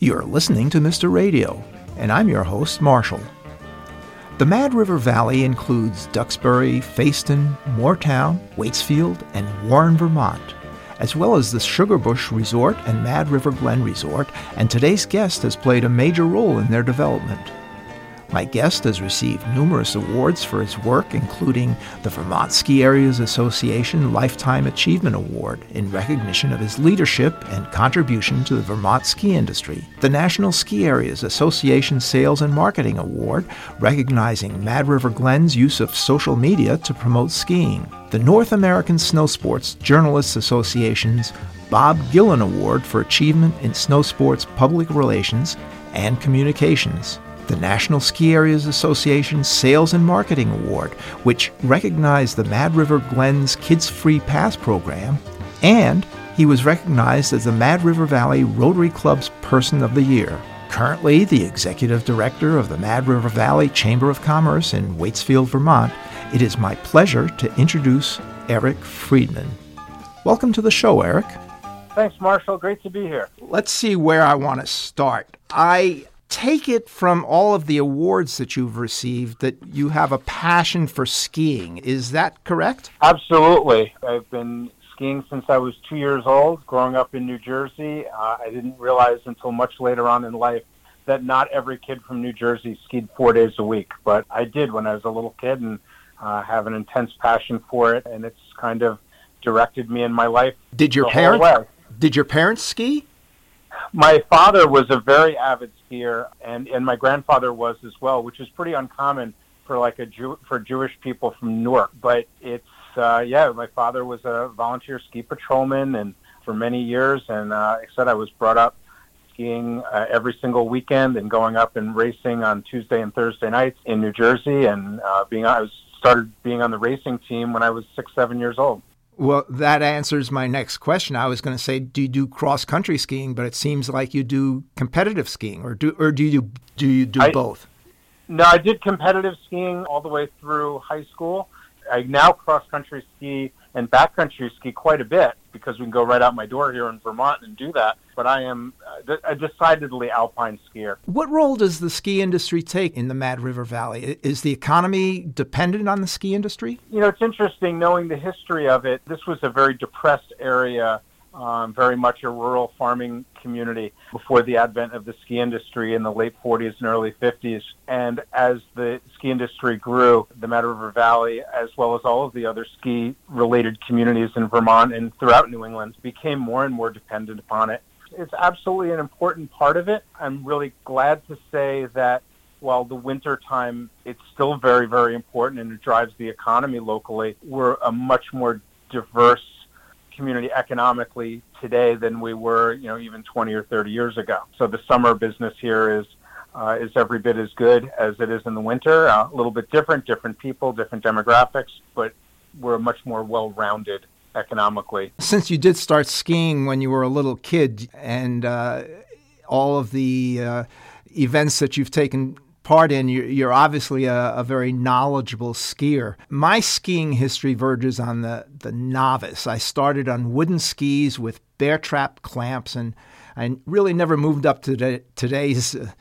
You're listening to Mr. Radio, and I'm your host, Marshall. The Mad River Valley includes Duxbury, Fayston, Moretown, Waitsfield, and Warren, Vermont, as well as the Sugarbush Resort and Mad River Glen Resort, and today's guest has played a major role in their development. My guest has received numerous awards for his work, including the Vermont Ski Areas Association Lifetime Achievement Award in recognition of his leadership and contribution to the Vermont ski industry, the National Ski Areas Association Sales and Marketing Award, recognizing Mad River Glen's use of social media to promote skiing, the North American Snow Sports Journalists Association's Bob Gillen Award for Achievement in Snow Sports Public Relations and Communications the National Ski Areas Association Sales and Marketing Award, which recognized the Mad River Glens Kids Free Pass program, and he was recognized as the Mad River Valley Rotary Club's Person of the Year. Currently, the executive director of the Mad River Valley Chamber of Commerce in Waitsfield, Vermont, it is my pleasure to introduce Eric Friedman. Welcome to the show, Eric. Thanks, Marshall. Great to be here. Let's see where I want to start. I take it from all of the awards that you've received that you have a passion for skiing. Is that correct? Absolutely. I've been skiing since I was two years old, growing up in New Jersey. Uh, I didn't realize until much later on in life that not every kid from New Jersey skied four days a week, but I did when I was a little kid and uh, have an intense passion for it, and it's kind of directed me in my life. Did your parents? Did your parents ski? My father was a very avid skier, and and my grandfather was as well, which is pretty uncommon for like a Jew for Jewish people from Newark. But it's uh, yeah, my father was a volunteer ski patrolman, and for many years, and uh, I said I was brought up skiing uh, every single weekend and going up and racing on Tuesday and Thursday nights in New Jersey, and uh, being I was started being on the racing team when I was six seven years old. Well, that answers my next question. I was going to say, do you do cross country skiing? But it seems like you do competitive skiing, or do or do you do you do I, both? No, I did competitive skiing all the way through high school. I now cross country ski and backcountry ski quite a bit because we can go right out my door here in Vermont and do that. But I am uh, a decidedly alpine skier. What role does the ski industry take in the Mad River Valley? Is the economy dependent on the ski industry? You know, it's interesting knowing the history of it. This was a very depressed area um, very much a rural farming community before the advent of the ski industry in the late 40s and early 50s. And as the ski industry grew, the Mad River Valley, as well as all of the other ski related communities in Vermont and throughout New England, became more and more dependent upon it. It's absolutely an important part of it. I'm really glad to say that while the winter time it's still very very important and it drives the economy locally we're a much more diverse community economically today than we were, you know, even 20 or 30 years ago. So the summer business here is uh, is every bit as good as it is in the winter. Uh, a little bit different, different people, different demographics, but we're much more well-rounded economically. Since you did start skiing when you were a little kid, and uh, all of the uh, events that you've taken part in, you're, obviously a, a, very knowledgeable skier. My skiing history verges on the, the novice. I started on wooden skis with bear trap clamps, and I really never moved up to the, today's uh,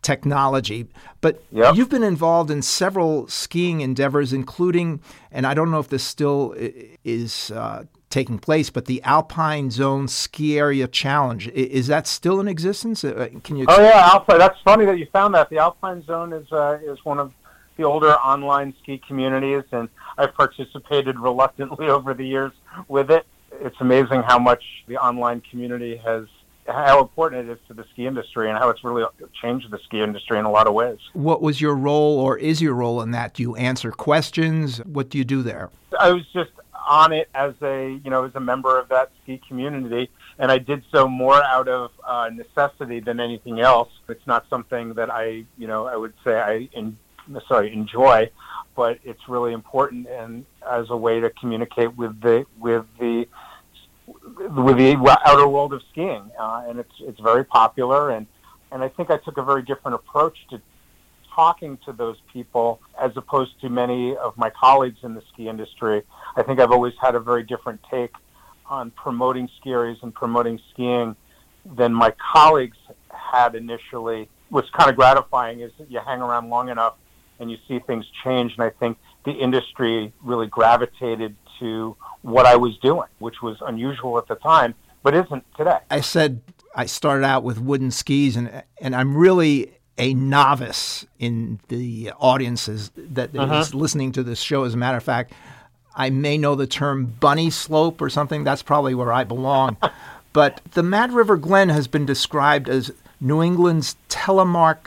technology. But yep. you've been involved in several skiing endeavors, including, and I don't know if this still is uh, taking place, but the Alpine Zone Ski Area Challenge is that still in existence? Uh, can you? Oh yeah, Alpine. That's funny that you found that. The Alpine Zone is uh, is one of the older online ski communities, and I've participated reluctantly over the years with it. It's amazing how much the online community has how important it is to the ski industry and how it's really changed the ski industry in a lot of ways. What was your role or is your role in that? Do you answer questions? What do you do there? I was just on it as a you know as a member of that ski community, and I did so more out of uh, necessity than anything else. It's not something that I you know I would say I in, sorry enjoy, but it's really important and as a way to communicate with the with the with the outer world of skiing, uh, and it's it's very popular and and I think I took a very different approach to talking to those people as opposed to many of my colleagues in the ski industry. I think I've always had a very different take on promoting ski areas and promoting skiing than my colleagues had initially What's kind of gratifying is that you hang around long enough and you see things change. And I think the industry really gravitated to what I was doing, which was unusual at the time, but isn't today. I said I started out with wooden skis, and and I'm really a novice in the audiences that uh-huh. is listening to this show. As a matter of fact, I may know the term bunny slope or something. That's probably where I belong. but the Mad River Glen has been described as New England's telemark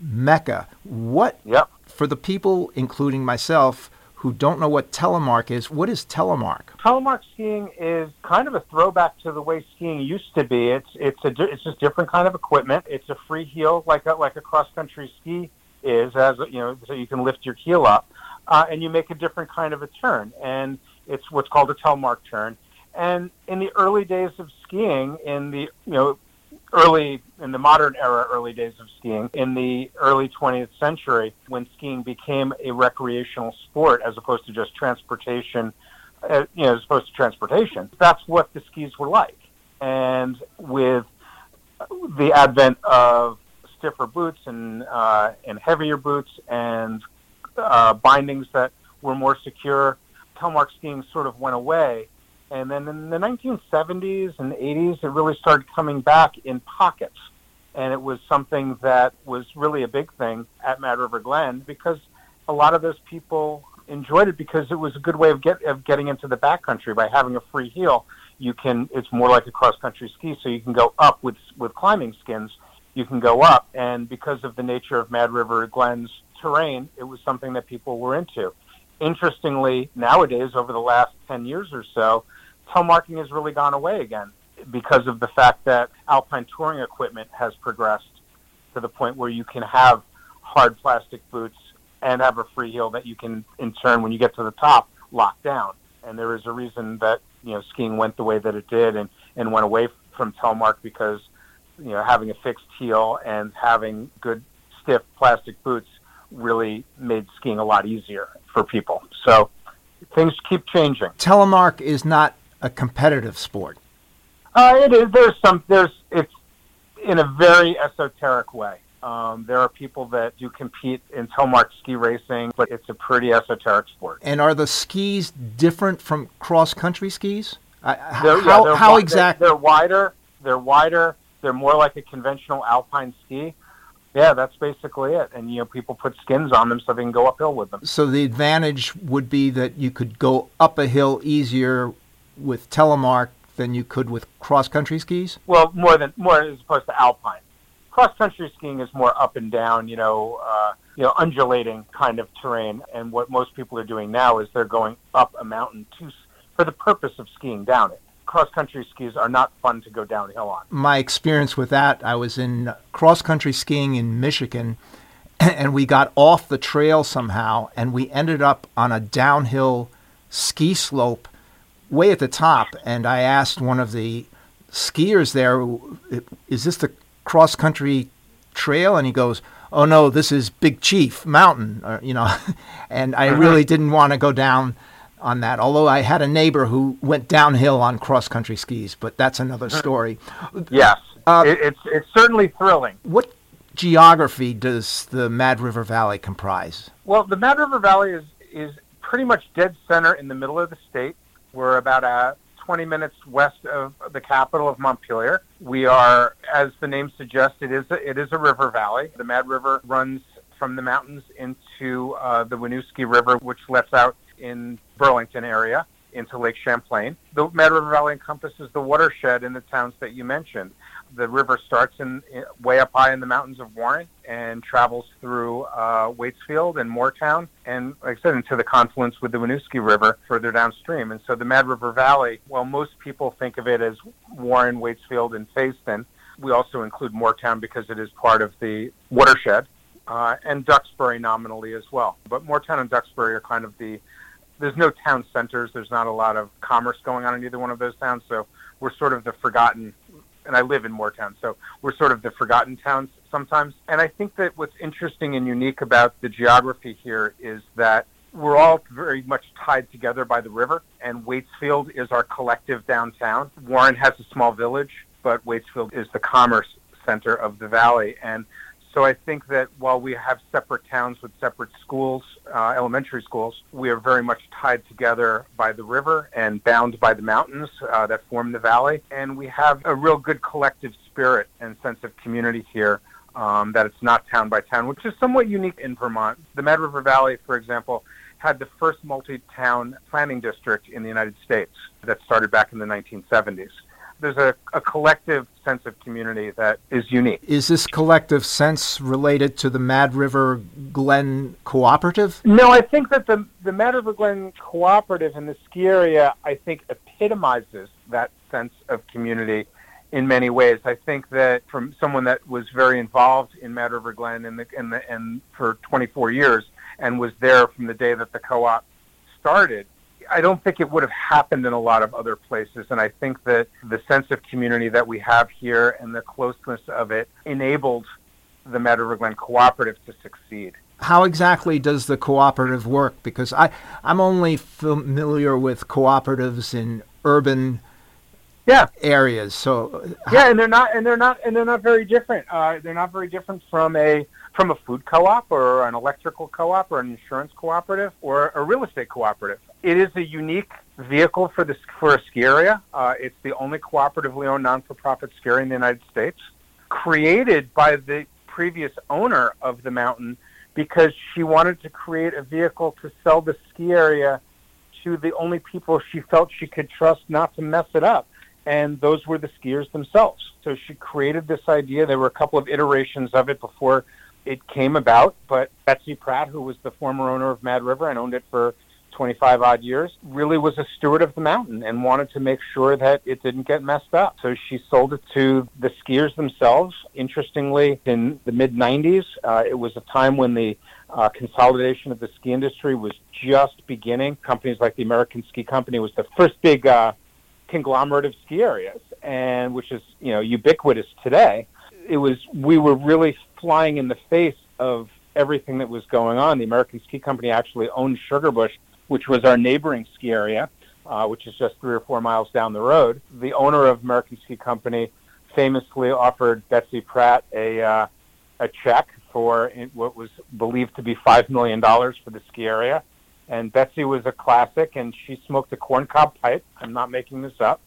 mecca. What yep for the people, including myself, who don't know what telemark is, what is telemark? Telemark skiing is kind of a throwback to the way skiing used to be. It's it's a it's just different kind of equipment. It's a free heel like a like a cross country ski is, as you know, so you can lift your heel up, uh, and you make a different kind of a turn, and it's what's called a telemark turn. And in the early days of skiing, in the you know early in the modern era, early days of skiing, in the early 20th century, when skiing became a recreational sport as opposed to just transportation, uh, you know, as opposed to transportation, that's what the skis were like. And with the advent of stiffer boots and uh, and heavier boots and uh, bindings that were more secure, telemark skiing sort of went away and then in the 1970s and 80s, it really started coming back in pockets. And it was something that was really a big thing at Mad River Glen because a lot of those people enjoyed it because it was a good way of, get, of getting into the backcountry by having a free heel. You can, it's more like a cross country ski, so you can go up with, with climbing skins. You can go up, and because of the nature of Mad River Glen's terrain, it was something that people were into. Interestingly, nowadays, over the last 10 years or so, telemarking has really gone away again because of the fact that alpine touring equipment has progressed to the point where you can have hard plastic boots and have a free heel that you can, in turn, when you get to the top, lock down. And there is a reason that you know skiing went the way that it did and and went away from telemark because you know having a fixed heel and having good stiff plastic boots really made skiing a lot easier for people. So things keep changing. Telemark is not a competitive sport? Uh, it is. There's some. There's. It's in a very esoteric way. Um, there are people that do compete in telemark ski racing, but it's a pretty esoteric sport. And are the skis different from cross country skis? Uh, they're, how, yeah, how exactly? They're, they're wider. They're wider. They're more like a conventional alpine ski. Yeah, that's basically it. And you know, people put skins on them so they can go uphill with them. So the advantage would be that you could go up a hill easier with telemark than you could with cross country skis? Well, more than more as opposed to alpine. Cross country skiing is more up and down, you know, uh, you know, undulating kind of terrain. And what most people are doing now is they're going up a mountain to for the purpose of skiing down it. Cross country skis are not fun to go downhill on. My experience with that, I was in cross country skiing in Michigan and we got off the trail somehow and we ended up on a downhill ski slope way at the top, and I asked one of the skiers there, "Is this the cross country trail?" And he goes, "Oh no, this is Big Chief Mountain," or, you know. and I really didn't want to go down on that. Although I had a neighbor who went downhill on cross country skis, but that's another uh-huh. story. Yes, uh, it, it's it's certainly thrilling. What geography does the Mad River Valley comprise? Well, the Mad River Valley is is pretty much dead center in the middle of the state. We're about uh, 20 minutes west of the capital of Montpelier. We are, as the name suggests, it is a, it is a river valley. The Mad River runs from the mountains into uh, the Winooski River, which lets out in Burlington area into Lake Champlain. The Mad River Valley encompasses the watershed in the towns that you mentioned the river starts in, in, way up high in the mountains of Warren and travels through uh, Waitsfield and Moretown, and like I said, into the confluence with the Winooski River further downstream. And so the Mad River Valley, while most people think of it as Warren, Waitsfield, and Fayston, we also include Moretown because it is part of the watershed, uh, and Duxbury nominally as well. But Moretown and Duxbury are kind of the there's no town centers. There's not a lot of commerce going on in either one of those towns, so we're sort of the forgotten and I live in Moretown, so we're sort of the forgotten towns sometimes. And I think that what's interesting and unique about the geography here is that we're all very much tied together by the river, and Waitsfield is our collective downtown. Warren has a small village, but Waitsfield is the commerce center of the valley. And so I think that while we have separate towns with separate schools, uh, elementary schools, we are very much tied together by the river and bound by the mountains uh, that form the valley. And we have a real good collective spirit and sense of community here. Um, that it's not town by town, which is somewhat unique in Vermont. The Mad River Valley, for example, had the first multi-town planning district in the United States that started back in the 1970s there's a, a collective sense of community that is unique. Is this collective sense related to the Mad River Glen Cooperative? No, I think that the, the Mad River Glen Cooperative in the ski area, I think, epitomizes that sense of community in many ways. I think that from someone that was very involved in Mad River Glen in the, in the, and for 24 years and was there from the day that the co-op started, I don't think it would have happened in a lot of other places. And I think that the sense of community that we have here and the closeness of it enabled the River Glen Cooperative to succeed. How exactly does the cooperative work? Because I, I'm only familiar with cooperatives in urban yeah. areas. So yeah, and they're not and they're not and they're not very different. Uh, they're not very different from a from a food co-op or an electrical co-op or an insurance cooperative or a real estate cooperative. It is a unique vehicle for this for a ski area. Uh, it's the only cooperatively owned non-for-profit ski area in the United States, created by the previous owner of the mountain because she wanted to create a vehicle to sell the ski area to the only people she felt she could trust not to mess it up. And those were the skiers themselves. So she created this idea. There were a couple of iterations of it before it came about, but Betsy Pratt, who was the former owner of Mad River and owned it for 25 odd years, really was a steward of the mountain and wanted to make sure that it didn't get messed up. So she sold it to the skiers themselves. Interestingly, in the mid 90s, uh, it was a time when the uh, consolidation of the ski industry was just beginning. Companies like the American Ski Company was the first big uh, conglomerate of ski areas, and which is you know ubiquitous today. It was we were really flying in the face of everything that was going on. The American Ski Company actually owned Sugarbush which was our neighboring ski area, uh, which is just three or four miles down the road. The owner of American Ski Company famously offered Betsy Pratt a uh, a check for what was believed to be five million dollars for the ski area. And Betsy was a classic, and she smoked a corncob pipe. I'm not making this up.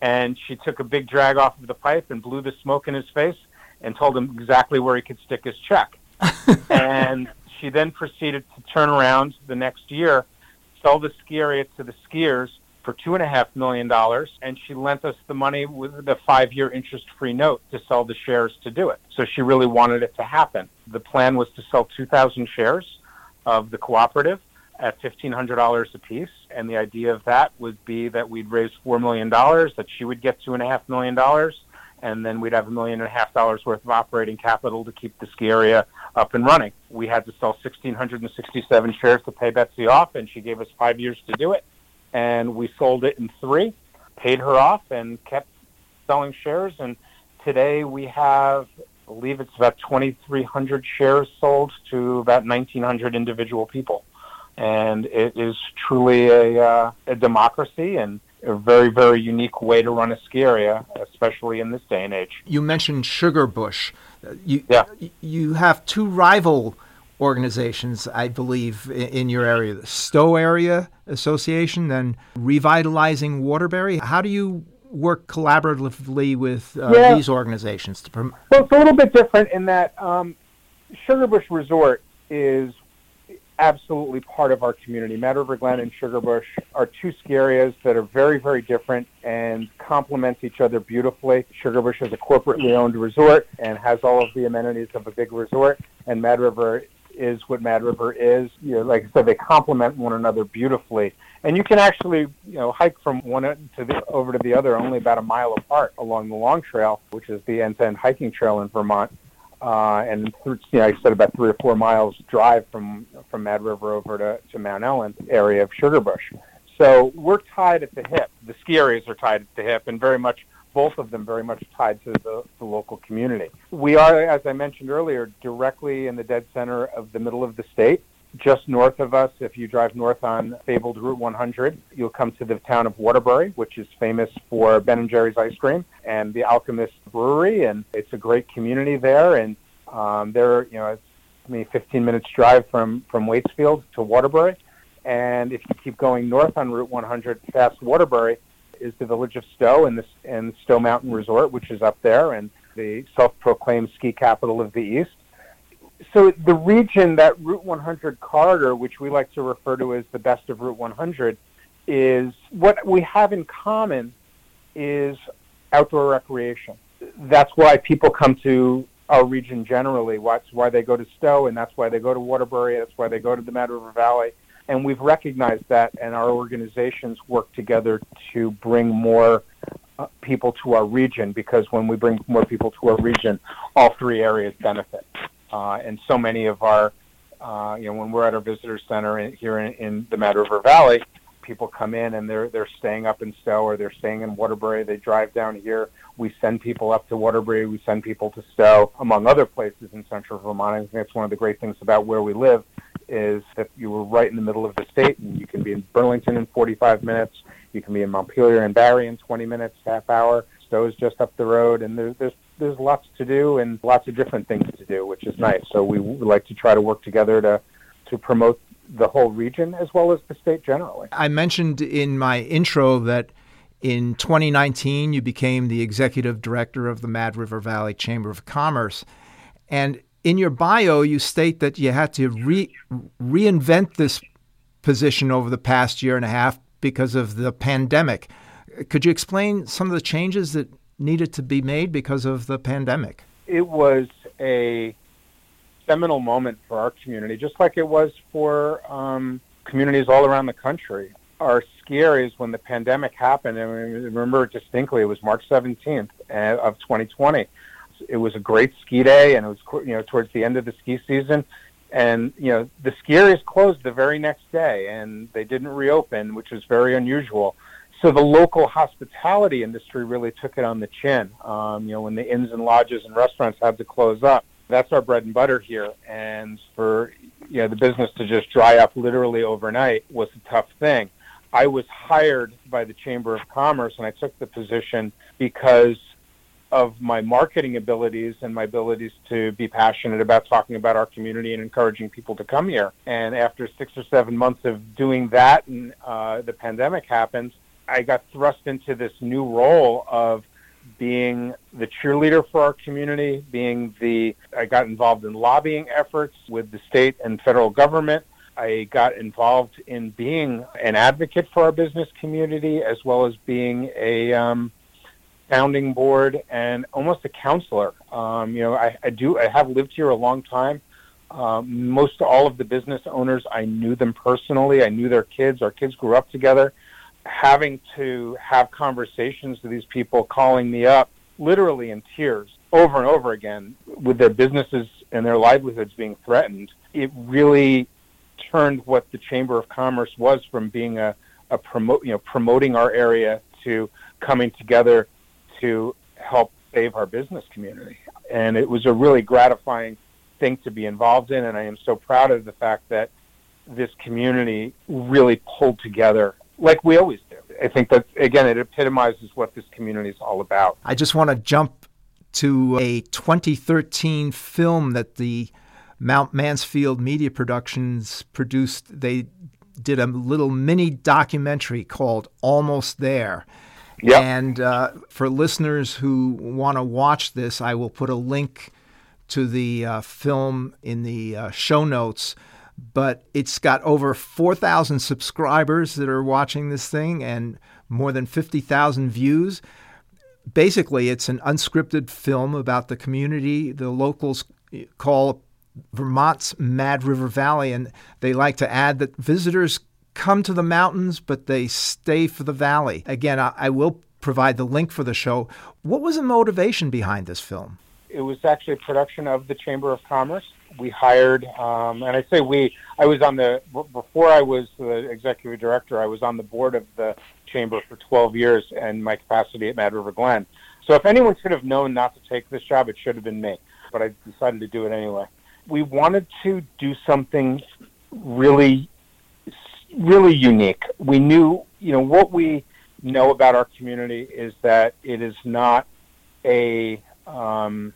And she took a big drag off of the pipe and blew the smoke in his face and told him exactly where he could stick his check. and she then proceeded to turn around the next year sell the ski area to the skiers for two and a half million dollars, and she lent us the money with the five-year interest-free note to sell the shares to do it. So she really wanted it to happen. The plan was to sell 2,000 shares of the cooperative at $1,500 a piece, and the idea of that would be that we'd raise $4 million, that she would get $2.5 million, and then we'd have a million and a half dollars worth of operating capital to keep the ski area up and running. We had to sell 1,667 shares to pay Betsy off, and she gave us five years to do it. And we sold it in three, paid her off, and kept selling shares. And today we have, I believe it's about 2,300 shares sold to about 1,900 individual people. And it is truly a, uh, a democracy, and a very, very unique way to run a ski area, especially in this day and age. You mentioned Sugarbush. You, yeah. you have two rival organizations, I believe, in your area the Stowe Area Association and Revitalizing Waterbury. How do you work collaboratively with uh, yeah. these organizations? To promote? well, it's a little bit different in that um, Sugarbush Resort is absolutely part of our community. Mad River Glen and Sugarbush are two ski areas that are very, very different and complement each other beautifully. Sugarbush is a corporately owned resort and has all of the amenities of a big resort, and Mad River is what Mad River is. You know, like I said, they complement one another beautifully. And you can actually, you know, hike from one to the over to the other only about a mile apart along the Long Trail, which is the end-to-end hiking trail in Vermont uh, and through, you know, I said about three or four miles drive from from Mad River over to, to Mount Ellen area of Sugarbush. So we're tied at the hip. The ski areas are tied at the hip, and very much both of them very much tied to the, the local community. We are, as I mentioned earlier, directly in the dead center of the middle of the state. Just north of us, if you drive north on fabled Route 100, you'll come to the town of Waterbury, which is famous for Ben and Jerry's ice cream and the Alchemist Brewery, and it's a great community there. And um, there, you know, it's maybe 15 minutes drive from from Waitsfield to Waterbury. And if you keep going north on Route 100 past Waterbury, is the village of Stowe and the and Stowe Mountain Resort, which is up there, and the self-proclaimed ski capital of the East so the region, that Route 100 corridor, which we like to refer to as the best of Route 100, is what we have in common is outdoor recreation. That's why people come to our region generally. That's why they go to Stowe, and that's why they go to Waterbury. That's why they go to the Mad River Valley. And we've recognized that, and our organizations work together to bring more uh, people to our region because when we bring more people to our region, all three areas benefit. Uh, and so many of our, uh, you know, when we're at our visitor center in, here in, in the Mad River Valley, people come in and they're they're staying up in Stowe or they're staying in Waterbury. They drive down here. We send people up to Waterbury. We send people to Stowe, among other places in central Vermont. I think that's one of the great things about where we live is that you were right in the middle of the state, and you can be in Burlington in 45 minutes. You can be in Montpelier and Barre in 20 minutes, half hour. Stowe is just up the road, and there's there's there's lots to do and lots of different things to do, which is nice. So we would like to try to work together to to promote the whole region as well as the state generally. I mentioned in my intro that in 2019 you became the executive director of the Mad River Valley Chamber of Commerce, and in your bio you state that you had to re- reinvent this position over the past year and a half because of the pandemic. Could you explain some of the changes that needed to be made because of the pandemic? It was a seminal moment for our community, just like it was for um, communities all around the country. Our ski is when the pandemic happened, and I remember distinctly, it was March 17th uh, of 2020. It was a great ski day, and it was you know towards the end of the ski season, and you know the ski areas closed the very next day, and they didn't reopen, which was very unusual so the local hospitality industry really took it on the chin. Um, you know, when the inns and lodges and restaurants had to close up, that's our bread and butter here. And for you know the business to just dry up literally overnight was a tough thing. I was hired by the Chamber of Commerce, and I took the position because of my marketing abilities and my abilities to be passionate about talking about our community and encouraging people to come here. And after six or seven months of doing that, and uh, the pandemic happens, I got thrust into this new role of being the cheerleader for our community, being the I got involved in lobbying efforts with the state and federal government. I got involved in being an advocate for our business community as well as being a um, founding board and almost a counselor. Um, you know, I, I do I have lived here a long time. Um, most all of the business owners, I knew them personally. I knew their kids. Our kids grew up together having to have conversations with these people calling me up literally in tears over and over again with their businesses and their livelihoods being threatened, it really turned what the Chamber of Commerce was from being a, a promote, you know, promoting our area to coming together to help save our business community. And it was a really gratifying thing to be involved in. And I am so proud of the fact that this community really pulled together like we always do. I think that again, it epitomizes what this community is all about. I just want to jump to a 2013 film that the Mount Mansfield Media Productions produced. They did a little mini documentary called Almost There. Yep. And uh, for listeners who want to watch this, I will put a link to the uh, film in the uh, show notes but it's got over 4,000 subscribers that are watching this thing and more than 50,000 views. Basically, it's an unscripted film about the community the locals call Vermont's Mad River Valley, and they like to add that visitors come to the mountains, but they stay for the valley. Again, I, I will provide the link for the show. What was the motivation behind this film? It was actually a production of the Chamber of Commerce we hired, um, and I say we. I was on the before I was the executive director. I was on the board of the chamber for 12 years and my capacity at Mad River Glen. So if anyone should have known not to take this job, it should have been me. But I decided to do it anyway. We wanted to do something really, really unique. We knew, you know, what we know about our community is that it is not a, um,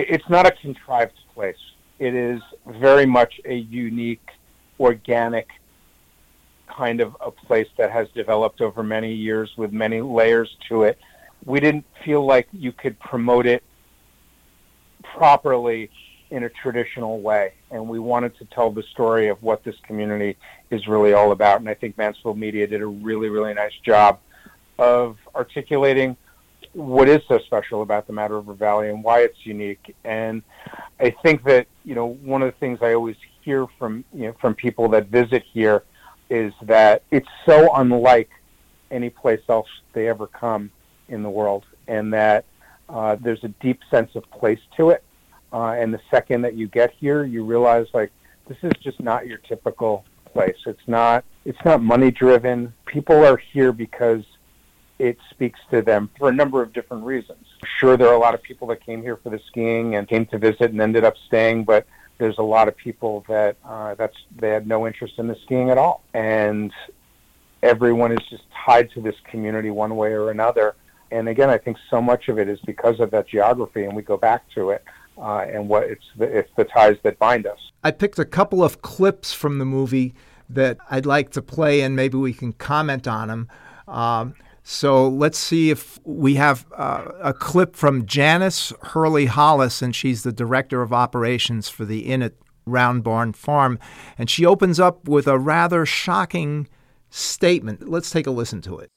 it's not a contrived place. It is very much a unique, organic kind of a place that has developed over many years with many layers to it. We didn't feel like you could promote it properly in a traditional way. And we wanted to tell the story of what this community is really all about. And I think Mansfield Media did a really, really nice job of articulating what is so special about the Mad River Valley and why it's unique. And I think that, you know, one of the things I always hear from, you know, from people that visit here is that it's so unlike any place else they ever come in the world and that uh, there's a deep sense of place to it uh, and the second that you get here, you realize like this is just not your typical place. It's not. It's not money driven. People are here because it speaks to them for a number of different reasons. Sure, there are a lot of people that came here for the skiing and came to visit and ended up staying, but there's a lot of people that uh, that's they had no interest in the skiing at all, and everyone is just tied to this community one way or another. And again, I think so much of it is because of that geography, and we go back to it uh, and what it's the, it's the ties that bind us. I picked a couple of clips from the movie that I'd like to play, and maybe we can comment on them. Um, so let's see if we have uh, a clip from Janice Hurley Hollis, and she's the director of operations for the Inn at Round Barn Farm. And she opens up with a rather shocking statement. Let's take a listen to it.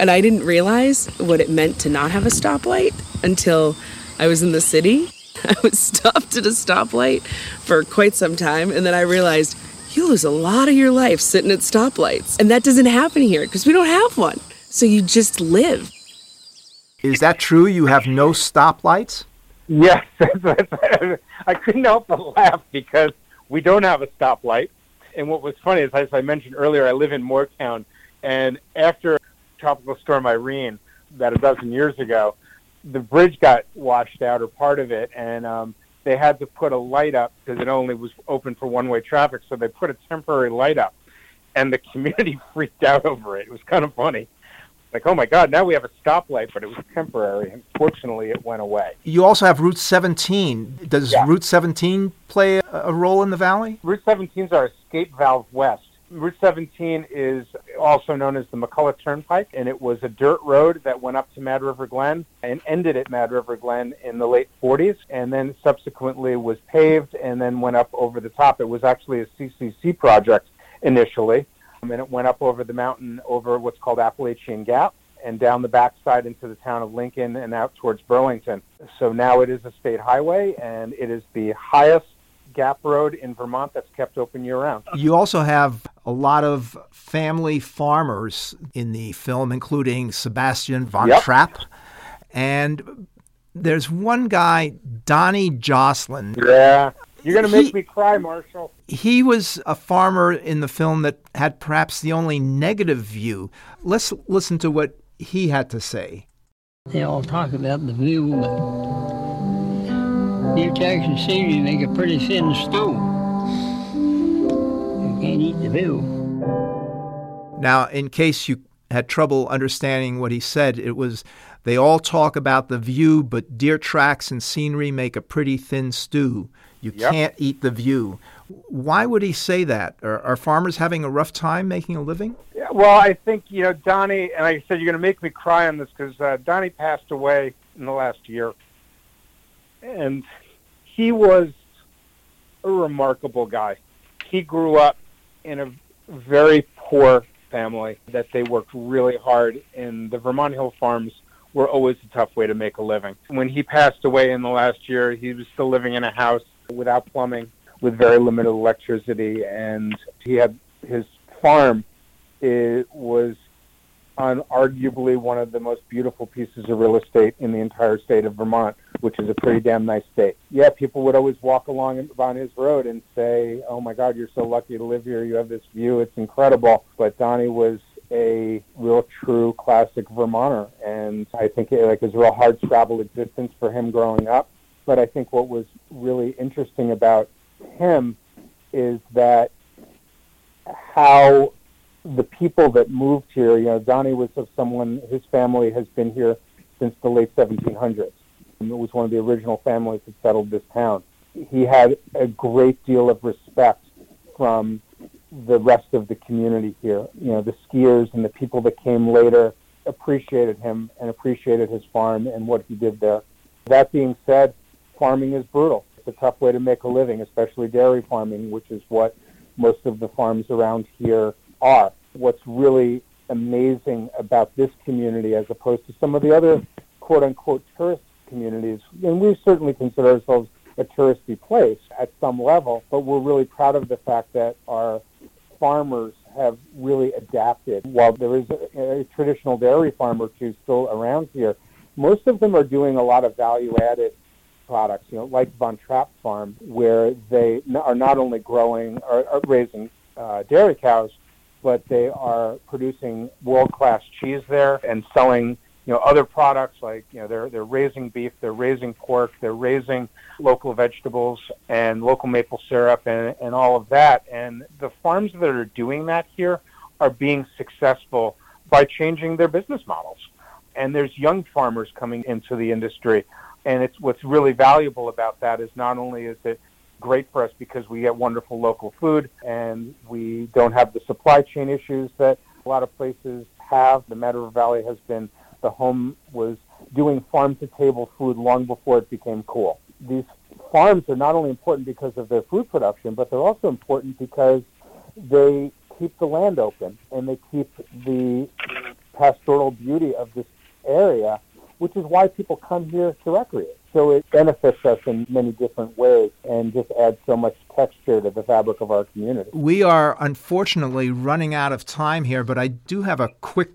And I didn't realize what it meant to not have a stoplight until I was in the city. I was stopped at a stoplight for quite some time, and then I realized you lose a lot of your life sitting at stoplights. And that doesn't happen here because we don't have one. So you just live. Is that true? You have no stoplights? Yes. I couldn't help but laugh because we don't have a stoplight. And what was funny is, as I mentioned earlier, I live in Moretown. And after Tropical Storm Irene, about a dozen years ago, the bridge got washed out or part of it, and um, they had to put a light up because it only was open for one-way traffic. So they put a temporary light up, and the community freaked out over it. It was kind of funny. Like, oh my God, now we have a stoplight, but it was temporary. And fortunately, it went away. You also have Route 17. Does yeah. Route 17 play a, a role in the valley? Route 17 is our escape valve west. Route 17 is also known as the McCullough Turnpike, and it was a dirt road that went up to Mad River Glen and ended at Mad River Glen in the late 40s, and then subsequently was paved and then went up over the top. It was actually a CCC project initially, um, and it went up over the mountain over what's called Appalachian Gap and down the backside into the town of Lincoln and out towards Burlington. So now it is a state highway, and it is the highest Gap Road in Vermont that's kept open year round. You also have a lot of family farmers in the film, including Sebastian von yep. Trapp. And there's one guy, Donnie Jocelyn. Yeah. You're going to make he, me cry, Marshall. He was a farmer in the film that had perhaps the only negative view. Let's listen to what he had to say. They all talk about the view, but you Texas scenery make a pretty thin stew. You can't eat the view. Now, in case you had trouble understanding what he said, it was they all talk about the view, but deer tracks and scenery make a pretty thin stew. You yep. can't eat the view. Why would he say that? Are, are, farmers having a rough time making a living? Yeah, well, I think, you know, Donnie, and like I said, you're going to make me cry on this because uh, Donnie passed away in the last year. And he was a remarkable guy. He grew up in a very poor family that they worked really hard and the Vermont Hill Farms were always a tough way to make a living. When he passed away in the last year, he was still living in a house without plumbing, with very limited electricity, and he had his farm. It was on arguably one of the most beautiful pieces of real estate in the entire state of Vermont, which is a pretty damn nice state. Yeah, people would always walk along on his road and say, "Oh my God, you're so lucky to live here. You have this view. It's incredible." But Donnie was a real true classic Vermonter, and I think it, like it was a real hard travel existence for him growing up. But I think what was really interesting about him is that how the people that moved here, you know, Donnie was of someone, his family has been here since the late 1700s. It was one of the original families that settled this town. He had a great deal of respect from the rest of the community here. You know, the skiers and the people that came later appreciated him and appreciated his farm and what he did there. That being said, farming is brutal. It's a tough way to make a living, especially dairy farming, which is what most of the farms around here are. What's really amazing about this community as opposed to some of the other quote unquote tourist communities, and we certainly consider ourselves a touristy place at some level, but we're really proud of the fact that our farmers have really adapted. While there is a, a traditional dairy farm or still around here, most of them are doing a lot of value added products, you know, like Von Trapp Farm, where they are not only growing or, or raising uh, dairy cows, but they are producing world class cheese there and selling you know other products like you know they're they're raising beef, they're raising pork, they're raising local vegetables and local maple syrup and and all of that. And the farms that are doing that here are being successful by changing their business models. And there's young farmers coming into the industry. And it's what's really valuable about that is not only is it great for us because we get wonderful local food and we don't have the supply chain issues that a lot of places have. The Mad Valley has been the home was doing farm to table food long before it became cool. These farms are not only important because of their food production, but they're also important because they keep the land open and they keep the pastoral beauty of this area, which is why people come here to recreate. So it benefits us in many different ways and just adds so much texture to the fabric of our community. We are unfortunately running out of time here, but I do have a quick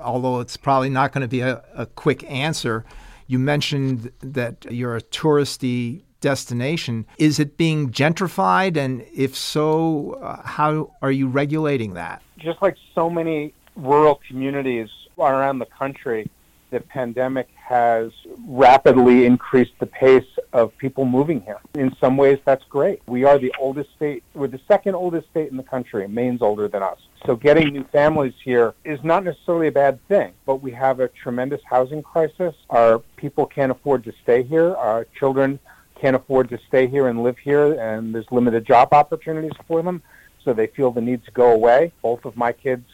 although it's probably not going to be a, a quick answer, you mentioned that you're a touristy destination. Is it being gentrified? And if so, uh, how are you regulating that? Just like so many rural communities around the country, the pandemic has rapidly increased the pace of people moving here. In some ways, that's great. We are the oldest state, we're the second oldest state in the country. Maine's older than us. So getting new families here is not necessarily a bad thing, but we have a tremendous housing crisis. Our people can't afford to stay here. Our children can't afford to stay here and live here, and there's limited job opportunities for them. So they feel the need to go away. Both of my kids,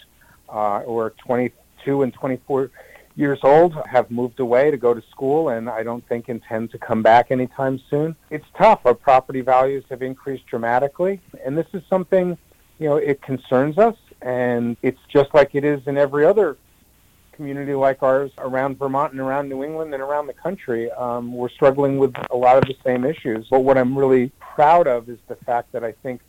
uh, who are 22 and 24 years old, have moved away to go to school, and I don't think intend to come back anytime soon. It's tough. Our property values have increased dramatically, and this is something, you know, it concerns us, and it's just like it is in every other community like ours around Vermont and around New England and around the country. Um, we're struggling with a lot of the same issues. But what I'm really proud of is the fact that I think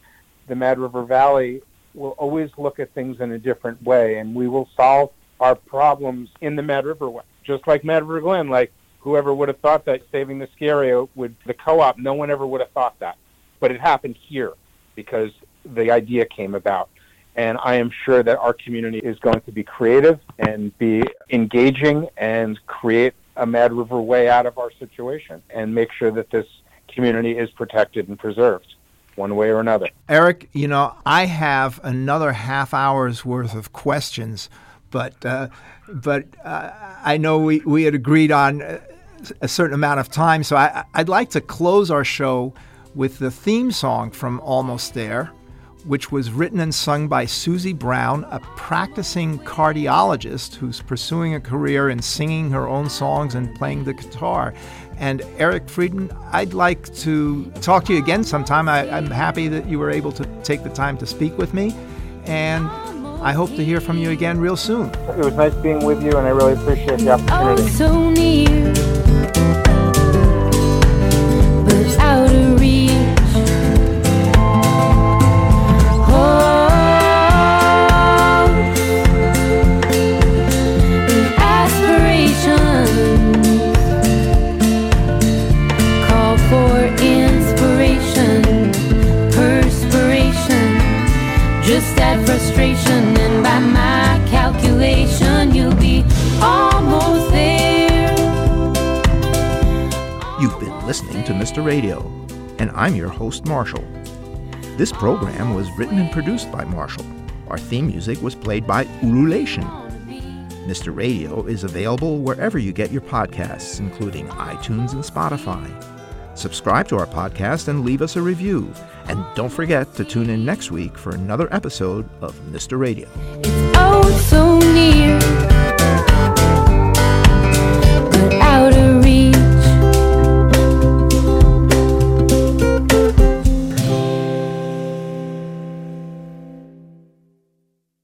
the Mad River Valley will always look at things in a different way, and we will solve our problems in the Mad River way. Just like Mad River Glen, like whoever would have thought that saving the ski area would the co-op, no one ever would have thought that. But it happened here because the idea came about. And I am sure that our community is going to be creative and be engaging and create a Mad River way out of our situation and make sure that this community is protected and preserved one way or another. Eric, you know, I have another half hour's worth of questions, but uh, but uh, I know we, we had agreed on a certain amount of time, so I, I'd like to close our show with the theme song from Almost There which was written and sung by Suzie Brown, a practicing cardiologist who's pursuing a career in singing her own songs and playing the guitar. And Eric Friedman, I'd like to talk to you again sometime. I, am happy that you were able to take the time to speak with me. And I hope to hear from you again real soon. It was nice being with you, and I really appreciate the opportunity. Oh, so near, Radio, and I'm your host, Marshall. This program was written and produced by Marshall. Our theme music was played by Ululation. Mr. Radio is available wherever you get your podcasts, including iTunes and Spotify. Subscribe to our podcast and leave us a review. And don't forget to tune in next week for another episode of Mr. Radio. Oh